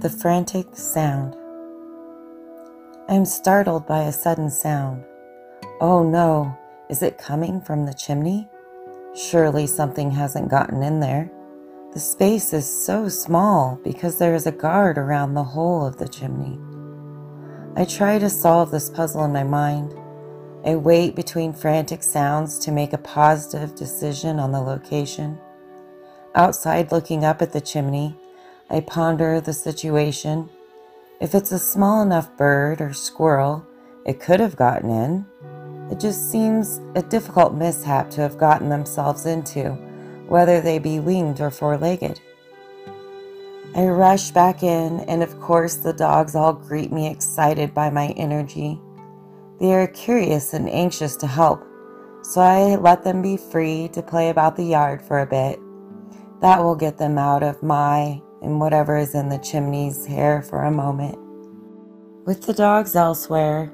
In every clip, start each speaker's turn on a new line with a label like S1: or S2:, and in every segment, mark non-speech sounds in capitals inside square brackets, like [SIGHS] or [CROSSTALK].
S1: The frantic sound. I am startled by a sudden sound. Oh no, is it coming from the chimney? Surely something hasn't gotten in there. The space is so small because there is a guard around the whole of the chimney. I try to solve this puzzle in my mind. I wait between frantic sounds to make a positive decision on the location. Outside, looking up at the chimney, I ponder the situation. If it's a small enough bird or squirrel, it could have gotten in. It just seems a difficult mishap to have gotten themselves into, whether they be winged or four legged. I rush back in, and of course, the dogs all greet me excited by my energy. They are curious and anxious to help, so I let them be free to play about the yard for a bit. That will get them out of my and whatever is in the chimney's hair for a moment. With the dogs elsewhere,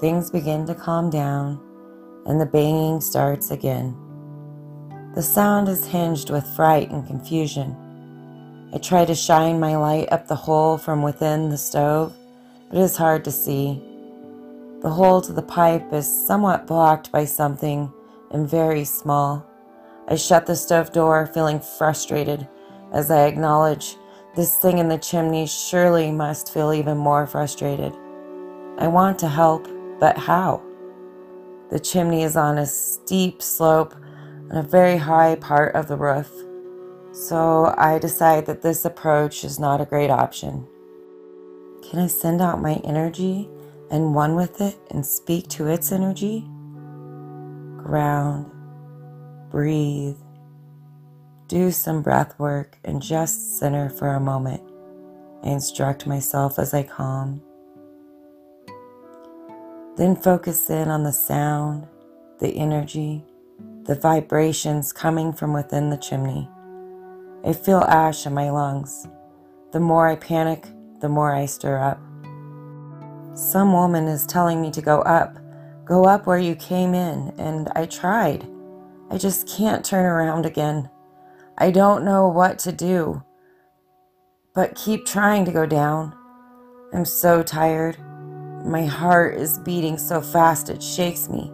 S1: things begin to calm down and the banging starts again. The sound is hinged with fright and confusion. I try to shine my light up the hole from within the stove, but it is hard to see. The hole to the pipe is somewhat blocked by something and very small. I shut the stove door, feeling frustrated as I acknowledge this thing in the chimney surely must feel even more frustrated. I want to help, but how? The chimney is on a steep slope on a very high part of the roof, so I decide that this approach is not a great option. Can I send out my energy and one with it and speak to its energy? Ground, breathe, do some breath work and just center for a moment. I instruct myself as I calm. Then focus in on the sound, the energy, the vibrations coming from within the chimney. I feel ash in my lungs. The more I panic, the more I stir up. Some woman is telling me to go up, go up where you came in, and I tried. I just can't turn around again. I don't know what to do, but keep trying to go down. I'm so tired. My heart is beating so fast it shakes me.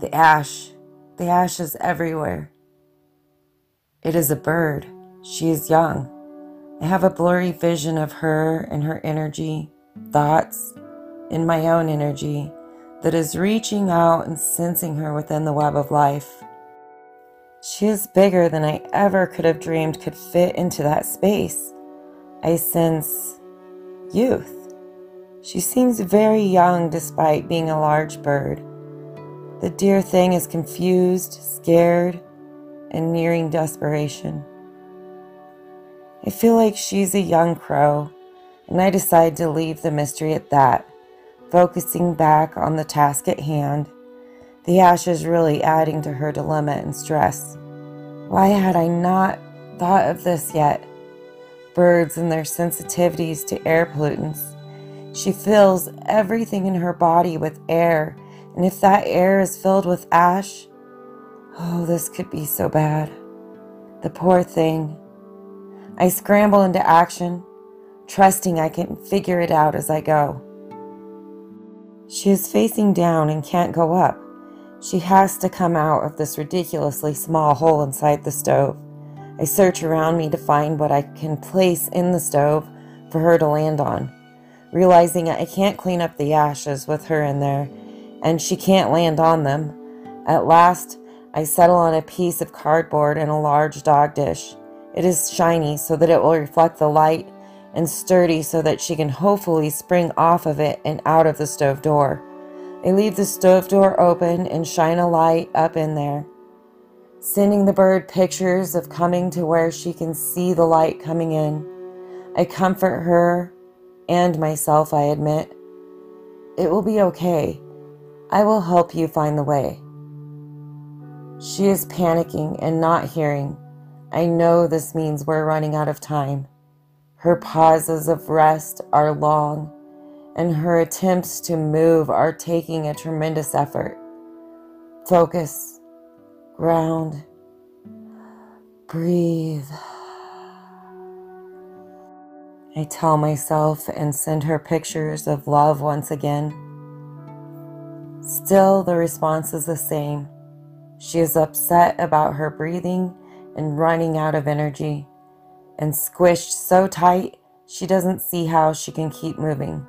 S1: The ash, the ash is everywhere. It is a bird. She is young. I have a blurry vision of her and her energy, thoughts, and my own energy that is reaching out and sensing her within the web of life. She is bigger than I ever could have dreamed could fit into that space. I sense youth. She seems very young despite being a large bird. The dear thing is confused, scared, and nearing desperation. I feel like she's a young crow, and I decide to leave the mystery at that, focusing back on the task at hand the ashes really adding to her dilemma and stress. Why had I not thought of this yet? Birds and their sensitivities to air pollutants. She fills everything in her body with air, and if that air is filled with ash, oh, this could be so bad. The poor thing. I scramble into action, trusting I can figure it out as I go. She is facing down and can't go up. She has to come out of this ridiculously small hole inside the stove. I search around me to find what I can place in the stove for her to land on, realizing I can't clean up the ashes with her in there, and she can't land on them. At last, I settle on a piece of cardboard and a large dog dish. It is shiny so that it will reflect the light, and sturdy so that she can hopefully spring off of it and out of the stove door. I leave the stove door open and shine a light up in there, sending the bird pictures of coming to where she can see the light coming in. I comfort her and myself, I admit. It will be okay. I will help you find the way. She is panicking and not hearing. I know this means we're running out of time. Her pauses of rest are long and her attempts to move are taking a tremendous effort. Focus, ground, breathe. I tell myself and send her pictures of love once again. Still, the response is the same. She is upset about her breathing and running out of energy, and squished so tight she doesn't see how she can keep moving.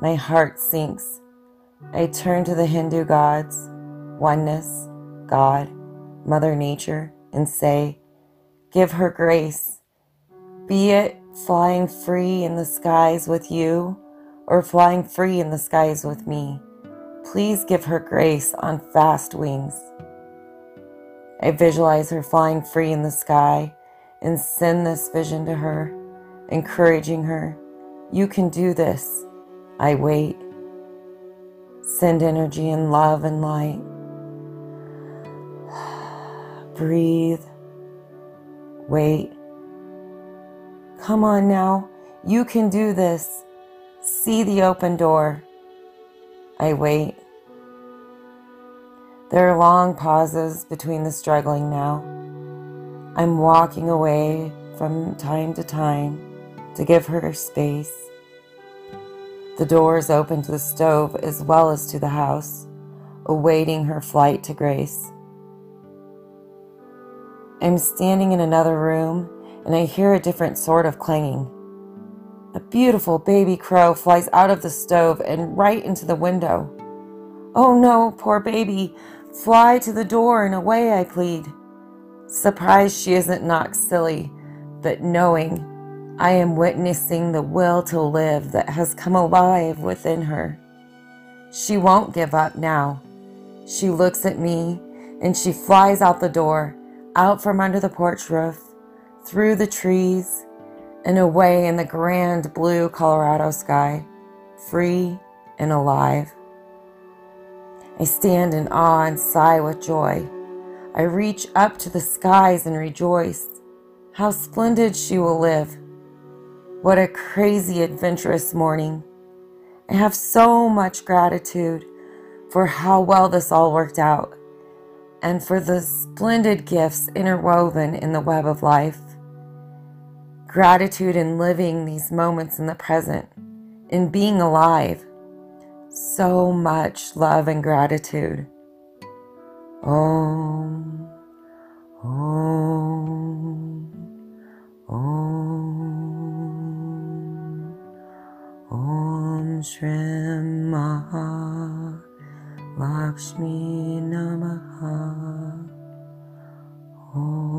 S1: My heart sinks. I turn to the Hindu gods, oneness, God, Mother Nature, and say, Give her grace. Be it flying free in the skies with you or flying free in the skies with me. Please give her grace on fast wings. I visualize her flying free in the sky and send this vision to her, encouraging her. You can do this. I wait. Send energy and love and light. [SIGHS] Breathe. Wait. Come on now, you can do this. See the open door. I wait. There are long pauses between the struggling now. I'm walking away from time to time to give her space. The doors open to the stove as well as to the house, awaiting her flight to grace. I'm standing in another room and I hear a different sort of clanging. A beautiful baby crow flies out of the stove and right into the window. Oh no, poor baby. Fly to the door and away, I plead. Surprised she isn't knocked silly, but knowing I am witnessing the will to live that has come alive within her. She won't give up now. She looks at me and she flies out the door, out from under the porch roof, through the trees and away in the grand blue Colorado sky, free and alive. I stand in awe and sigh with joy. I reach up to the skies and rejoice. How splendid she will live. What a crazy, adventurous morning. I have so much gratitude for how well this all worked out and for the splendid gifts interwoven in the web of life gratitude in living these moments in the present, in being alive. So much love and gratitude. Om, Om, Om, Om Shrim Maha Lakshmi Namaha. Om.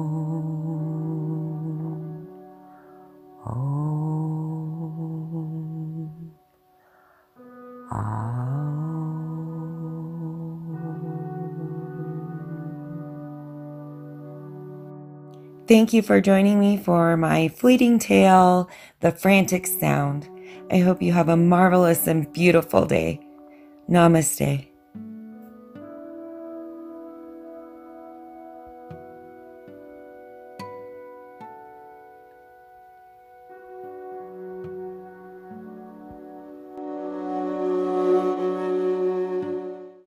S1: Thank you for joining me for my fleeting tale, The Frantic Sound. I hope you have a marvelous and beautiful day. Namaste.